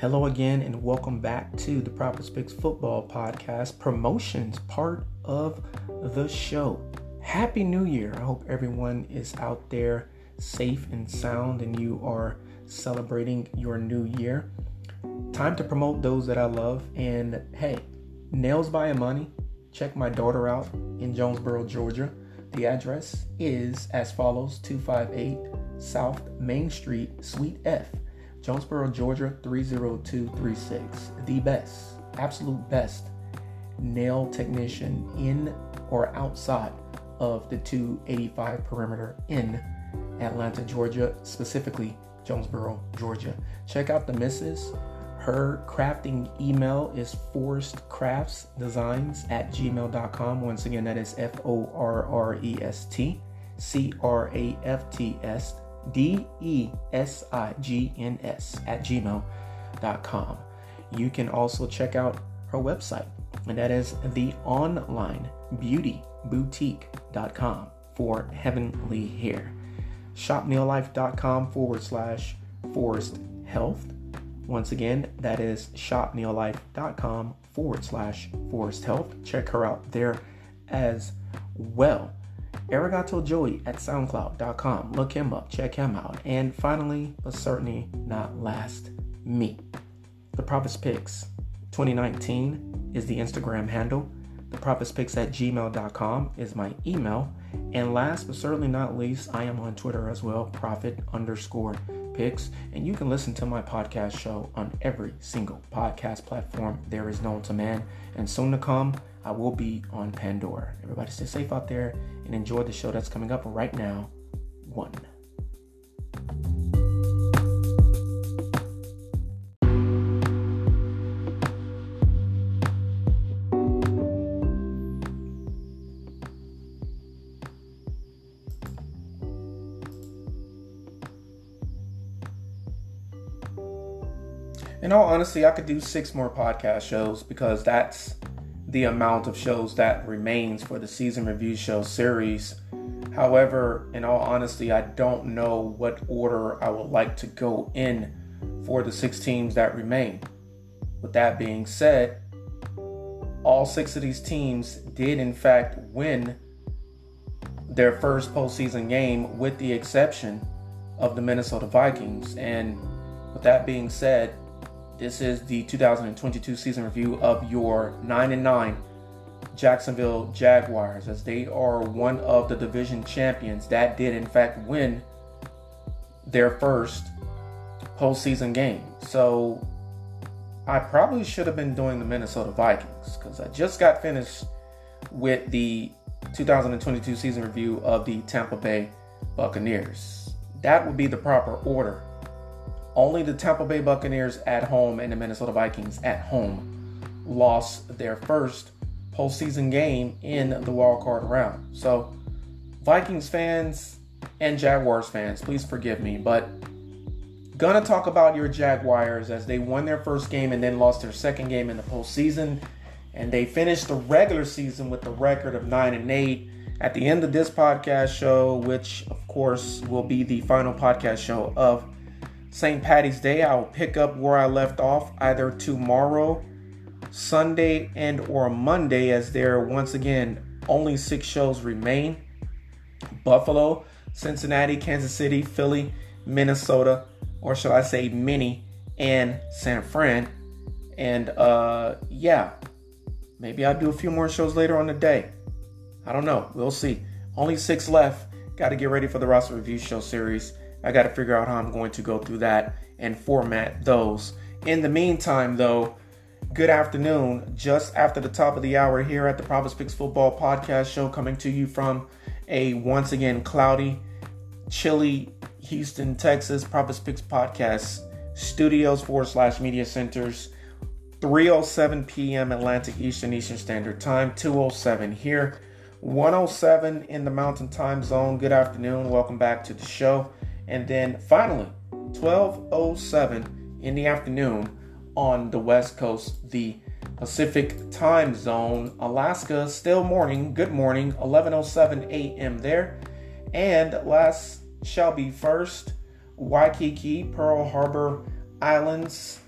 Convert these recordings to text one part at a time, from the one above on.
Hello again, and welcome back to the Prophets Picks Football Podcast promotions part of the show. Happy New Year! I hope everyone is out there safe and sound, and you are celebrating your new year. Time to promote those that I love, and hey, Nails by Money. Check my daughter out in Jonesboro, Georgia. The address is as follows 258 South Main Street, Suite F. Jonesboro, Georgia 30236. The best, absolute best nail technician in or outside of the 285 perimeter in Atlanta, Georgia, specifically Jonesboro, Georgia. Check out the missus. Her crafting email is forrestcraftsdesigns at gmail.com. Once again, that is F O R R E S T C R A F T S D E S I G N S at gmail.com. You can also check out her website, and that is the online beauty boutique.com for heavenly hair. Shopneolife.com forward slash forest health. Once again, that is shopneolife.com forward slash forest health. Check her out there as well. Arigato Joey at SoundCloud.com. Look him up, check him out. And finally, but certainly not last, me. The Prophets Picks 2019 is the Instagram handle. The Prophets Picks at gmail.com is my email. And last but certainly not least, I am on Twitter as well, Prophet underscore picks. And you can listen to my podcast show on every single podcast platform there is known to man. And soon to come, I will be on Pandora. Everybody stay safe out there and enjoy the show that's coming up right now. One. In all honesty, I could do six more podcast shows because that's the amount of shows that remains for the season review show series. However, in all honesty, I don't know what order I would like to go in for the six teams that remain. With that being said, all six of these teams did, in fact, win their first postseason game, with the exception of the Minnesota Vikings. And with that being said, this is the 2022 season review of your 9 and 9 Jacksonville Jaguars, as they are one of the division champions that did, in fact, win their first postseason game. So I probably should have been doing the Minnesota Vikings because I just got finished with the 2022 season review of the Tampa Bay Buccaneers. That would be the proper order only the Tampa Bay Buccaneers at home and the Minnesota Vikings at home lost their first postseason game in the wild card round. So, Vikings fans and Jaguars fans, please forgive me, but gonna talk about your Jaguars as they won their first game and then lost their second game in the postseason, and they finished the regular season with the record of nine and eight. At the end of this podcast show, which of course will be the final podcast show of St. Patty's Day, I will pick up where I left off either tomorrow, Sunday, and or Monday as there once again only 6 shows remain. Buffalo, Cincinnati, Kansas City, Philly, Minnesota, or should I say Mini and San Fran. And uh yeah, maybe I'll do a few more shows later on the day. I don't know. We'll see. Only 6 left. Got to get ready for the roster review show series. I got to figure out how I'm going to go through that and format those. In the meantime, though, good afternoon. Just after the top of the hour here at the Prophets Picks Football Podcast Show, coming to you from a once again cloudy, chilly Houston, Texas Prophets Picks Podcast Studios forward slash media centers. 3:07 p.m. Atlantic Eastern Eastern Standard Time, 2:07 here, 107 in the Mountain Time Zone. Good afternoon. Welcome back to the show. And then finally, 1207 in the afternoon on the West Coast, the Pacific time zone. Alaska, still morning. Good morning. 1107 a.m. there. And last shall be first, Waikiki, Pearl Harbor Islands.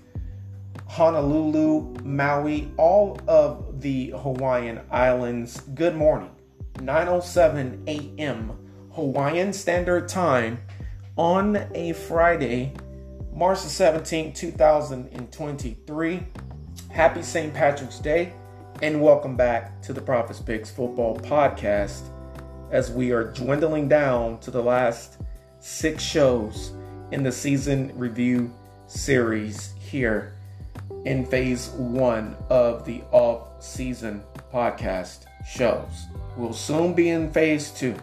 Honolulu, Maui, all of the Hawaiian Islands. Good morning. 9:07 a.m. Hawaiian Standard Time on a Friday, March the 17th, 2023. Happy St. Patrick's Day and welcome back to the Prophets Picks Football Podcast as we are dwindling down to the last 6 shows in the season review series here in phase one of the off season podcast shows. We'll soon be in phase two,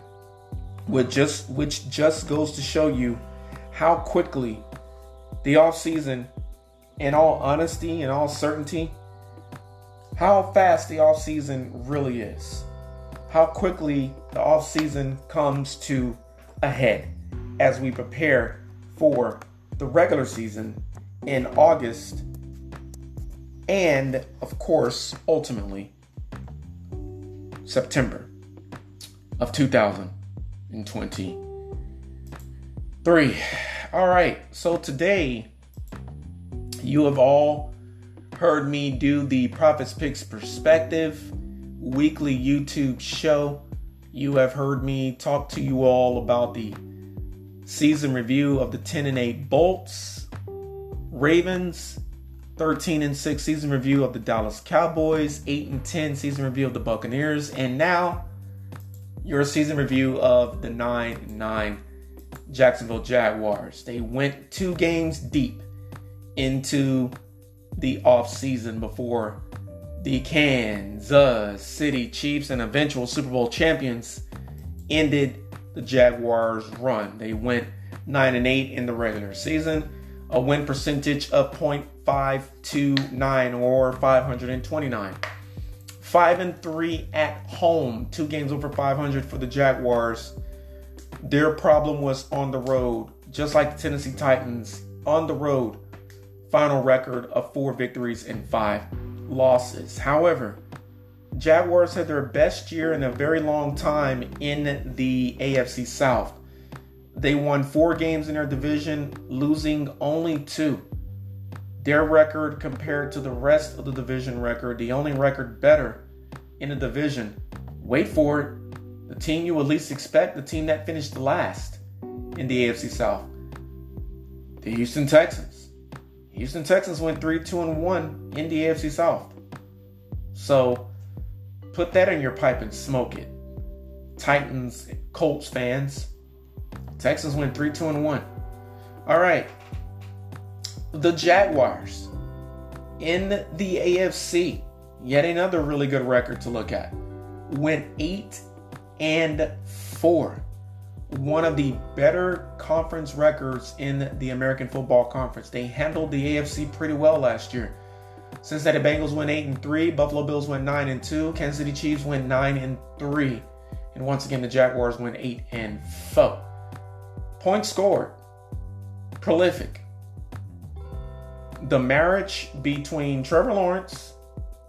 which just which just goes to show you how quickly the off season, in all honesty and all certainty, how fast the off season really is. How quickly the off season comes to a head as we prepare for the regular season in August and of course, ultimately, September of 2023. All right, so today you have all heard me do the Prophets Picks Perspective weekly YouTube show. You have heard me talk to you all about the season review of the 10 and 8 Bolts, Ravens, 13 and 6 season review of the Dallas Cowboys, 8 and 10 season review of the Buccaneers, and now your season review of the 9 9 Jacksonville Jaguars. They went two games deep into the offseason before the Kansas City Chiefs and eventual Super Bowl champions ended the Jaguars' run. They went 9 and 8 in the regular season, a win percentage of 0. 529 or 529. 5 and 3 at home, two games over 500 for the Jaguars. Their problem was on the road, just like the Tennessee Titans on the road. Final record of 4 victories and 5 losses. However, Jaguars had their best year in a very long time in the AFC South. They won 4 games in their division, losing only 2 their record compared to the rest of the division record, the only record better in the division. Wait for it. The team you would least expect, the team that finished last in the AFC South. The Houston Texans. Houston Texans went 3 2 and 1 in the AFC South. So put that in your pipe and smoke it. Titans, Colts fans. Texans went 3 2 and 1. All right the Jaguars in the AFC, yet another really good record to look at, went 8 and 4. One of the better conference records in the American Football Conference. They handled the AFC pretty well last year. Cincinnati Bengals went 8 and 3, Buffalo Bills went 9 and 2, Kansas City Chiefs went 9 and 3. And once again the Jaguars went 8 and 4. Points scored. Prolific the marriage between Trevor Lawrence,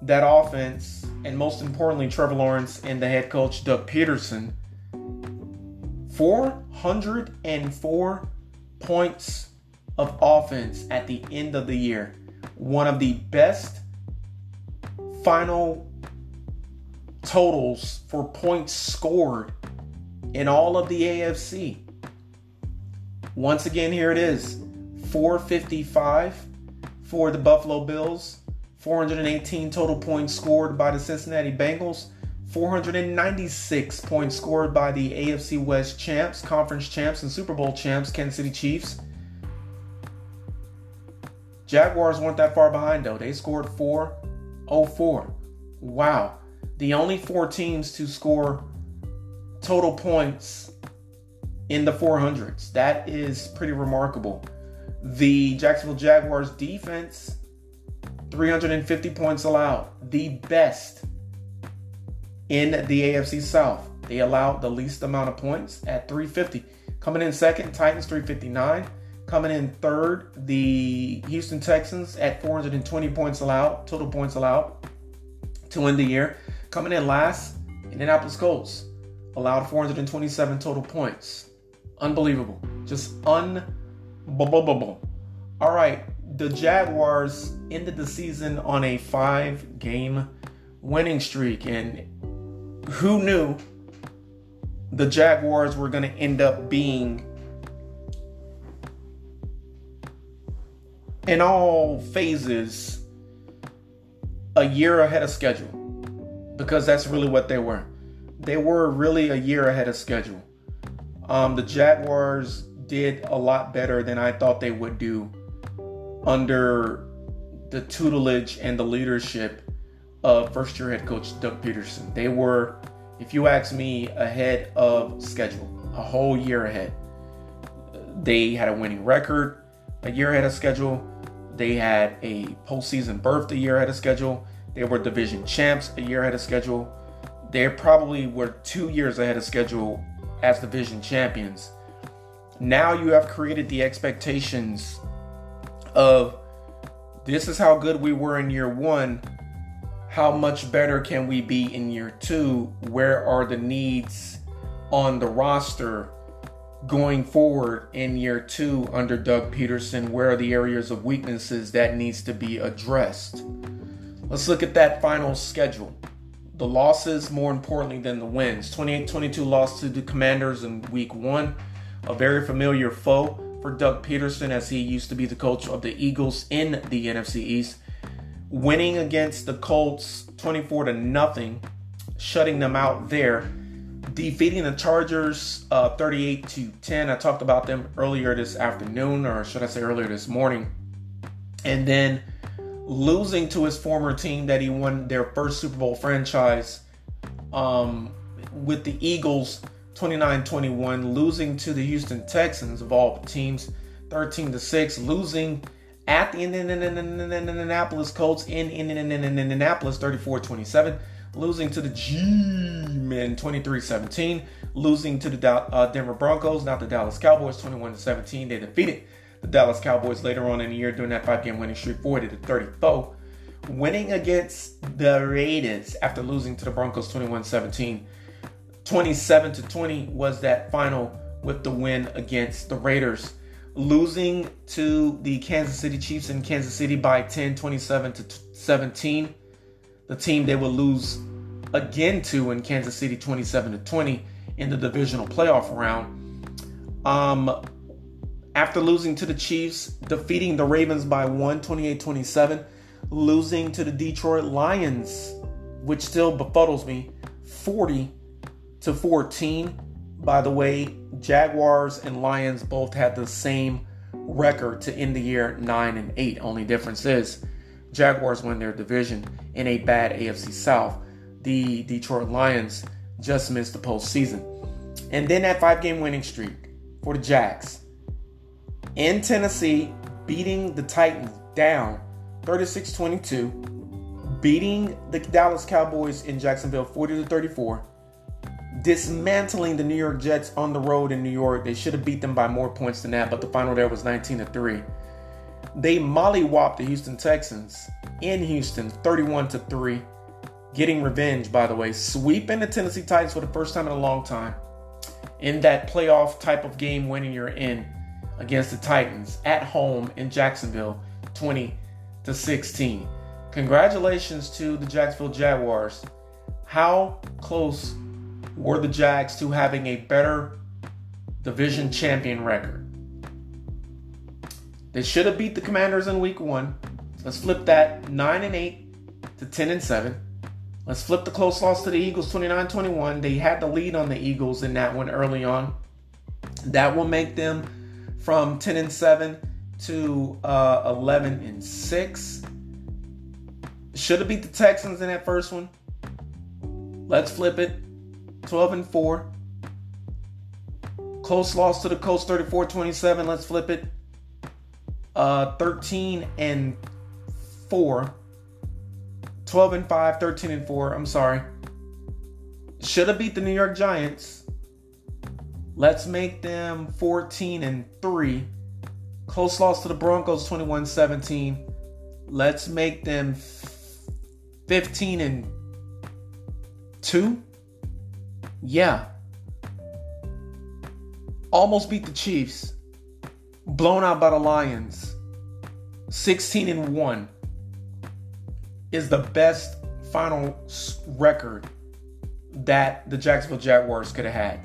that offense, and most importantly, Trevor Lawrence and the head coach, Doug Pederson. 404 points of offense at the end of the year. One of the best final totals for points scored in all of the AFC. Once again, here it is 455 for the Buffalo Bills, 418 total points scored by the Cincinnati Bengals, 496 points scored by the AFC West champs, conference champs, and Super Bowl champs, Kansas City Chiefs. Jaguars weren't that far behind though. They scored 404. Wow. The only four teams to score total points in the 400s. That is pretty remarkable. The Jacksonville Jaguars defense, 350 points allowed, the best in the AFC South. They allowed the least amount of points at 350. Coming in second, Titans 359. Coming in third, the Houston Texans at 420 points allowed, total points allowed to end the year. Coming in last, Indianapolis Colts allowed 427 total points. Unbelievable. Just unbelievable Blah, blah, blah, blah. All right, the Jaguars ended the season on a five game winning streak. And who knew the Jaguars were going to end up being, in all phases, a year ahead of schedule? Because that's really what they were. They were really a year ahead of schedule. Um, the Jaguars did a lot better than I thought they would do under the tutelage and the leadership of first year head coach Doug Pederson. They were, if you ask me, ahead of schedule, a whole year ahead. They had a winning record a year ahead of schedule. They had a postseason berth a year ahead of schedule. They were division champs a year ahead of schedule. They probably were two years ahead of schedule as division champions. Now you have created the expectations of this is how good we were in year one. How much better can we be in year two? Where are the needs on the roster going forward in year two under Doug Pederson? Where are the areas of weaknesses that needs to be addressed? Let's look at that final schedule. The losses, more importantly than the wins. 28 22 loss to the Commanders in week one, a very familiar foe for Doug Pederson as he used to be the coach of the Eagles in the NFC East. Winning against the Colts 24 to nothing, shutting them out there. Defeating the Chargers uh, 38 to 10. I talked about them earlier this afternoon, or should I say earlier this morning. And then losing to his former team that he won their first Super Bowl franchise um, with the Eagles 29-21 losing to the Houston Texans of all teams 13 to 6 losing at the Indianapolis Colts in Indianapolis 34-27 losing to the G-men 23-17 losing to the uh, Denver Broncos not the Dallas Cowboys 21 17 they defeated the Dallas Cowboys later on in the year during that five game winning streak 40 to 34 winning against the Raiders after losing to the Broncos 21 17 27 to 20 was that final with the win against the Raiders. Losing to the Kansas City Chiefs in Kansas City by 10, 27 to 17. The team they will lose again to in Kansas City 27 to 20 in the divisional playoff round. Um, after losing to the Chiefs, defeating the Ravens by 1, 28 27, losing to the Detroit Lions, which still befuddles me, 40 to 14. By the way, Jaguars and Lions both had the same record to end the year 9 and 8. Only difference is Jaguars win their division in a bad AFC South. The Detroit Lions just missed the postseason. And then that five game winning streak for the Jags in Tennessee, beating the Titans down 36 22, beating the Dallas Cowboys in Jacksonville 40 to 34 dismantling the New York Jets on the road in New York. They should have beat them by more points than that, but the final there was 19 to 3. They mollywopped the Houston Texans in Houston 31 to 3. Getting revenge, by the way, sweeping the Tennessee Titans for the first time in a long time. In that playoff type of game winning you're in against the Titans at home in Jacksonville 20 to 16. Congratulations to the Jacksonville Jaguars. How close were the Jags to having a better division champion record. They should have beat the Commanders in week 1. Let's flip that 9 and 8 to 10 and 7. Let's flip the close loss to the Eagles 29-21. They had the lead on the Eagles in that one early on. That will make them from 10 and 7 to uh, 11 and 6. Should have beat the Texans in that first one. Let's flip it 12 and 4. Close loss to the Colts 34 27. Let's flip it. Uh, 13 and 4. 12 and 5, 13 and 4. I'm sorry. Should have beat the New York Giants. Let's make them 14 and 3. Close loss to the Broncos 21 17. Let's make them 15 and 2. Yeah. Almost beat the Chiefs. Blown out by the Lions. 16 and 1 is the best final record that the Jacksonville Jaguars could have had.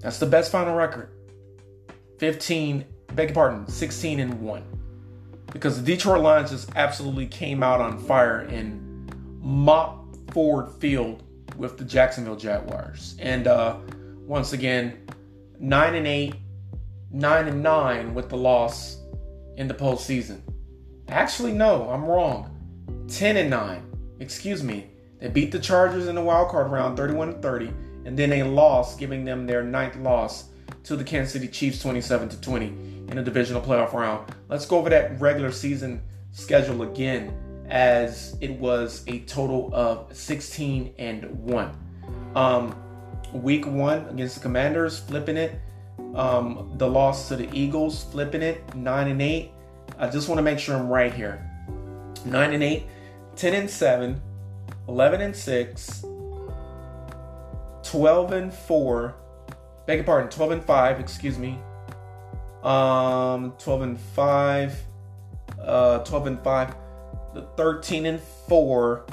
That's the best final record. 15, beg your pardon, 16 and 1. Because the Detroit Lions just absolutely came out on fire and mopped Ford Field with the Jacksonville Jaguars. And uh, once again, 9 and 8, 9 and 9 with the loss in the postseason. Actually, no, I'm wrong. 10 and 9. Excuse me. They beat the Chargers in the wild card round 31 30, and then a loss, giving them their ninth loss to the Kansas City Chiefs 27 20, in a divisional playoff round. Let's go over that regular season schedule again as it was a total of 16 and 1. Um, week 1 against the Commanders, flipping it. Um, the loss to the Eagles, flipping it, 9 and 8. I just want to make sure I'm right here. 9 and 8, 10 and 7, 11 and 6, 12 and 4, beg your pardon, 12 and 5, excuse me. Um, 12 and 5, uh, 12 and 5, 13 and 4,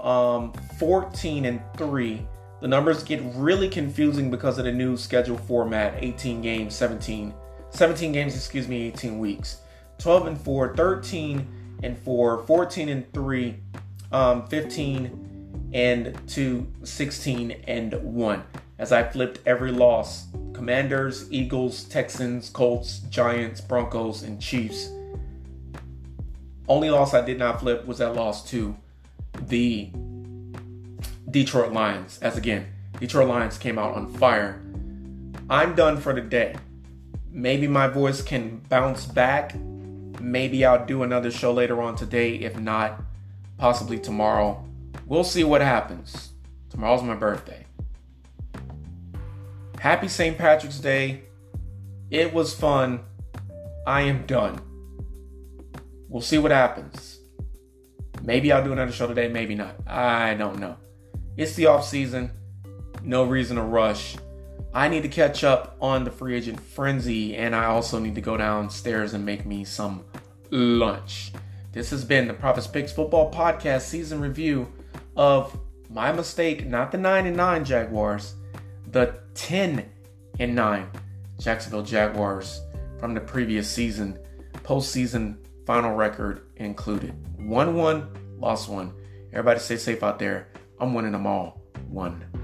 um, 14 and 3. The numbers get really confusing because of the new schedule format 18 games, 17, 17 games, excuse me, 18 weeks. 12 and 4, 13 and 4, 14 and 3, um, 15 and 2, 16 and 1. As I flipped every loss Commanders, Eagles, Texans, Colts, Giants, Broncos, and Chiefs. Only loss I did not flip was that loss to the Detroit Lions. As again, Detroit Lions came out on fire. I'm done for the day. Maybe my voice can bounce back. Maybe I'll do another show later on today. If not, possibly tomorrow. We'll see what happens. Tomorrow's my birthday. Happy St. Patrick's Day. It was fun. I am done. We'll see what happens. Maybe I'll do another show today, maybe not. I don't know. It's the off season. No reason to rush. I need to catch up on the free agent frenzy, and I also need to go downstairs and make me some lunch. This has been the Prophets Picks Football Podcast season review of my mistake, not the 9 and 9 Jaguars, the 10 and 9 Jacksonville Jaguars from the previous season, postseason final record included. 1 1, lost 1. Everybody stay safe out there. I'm winning them all. 1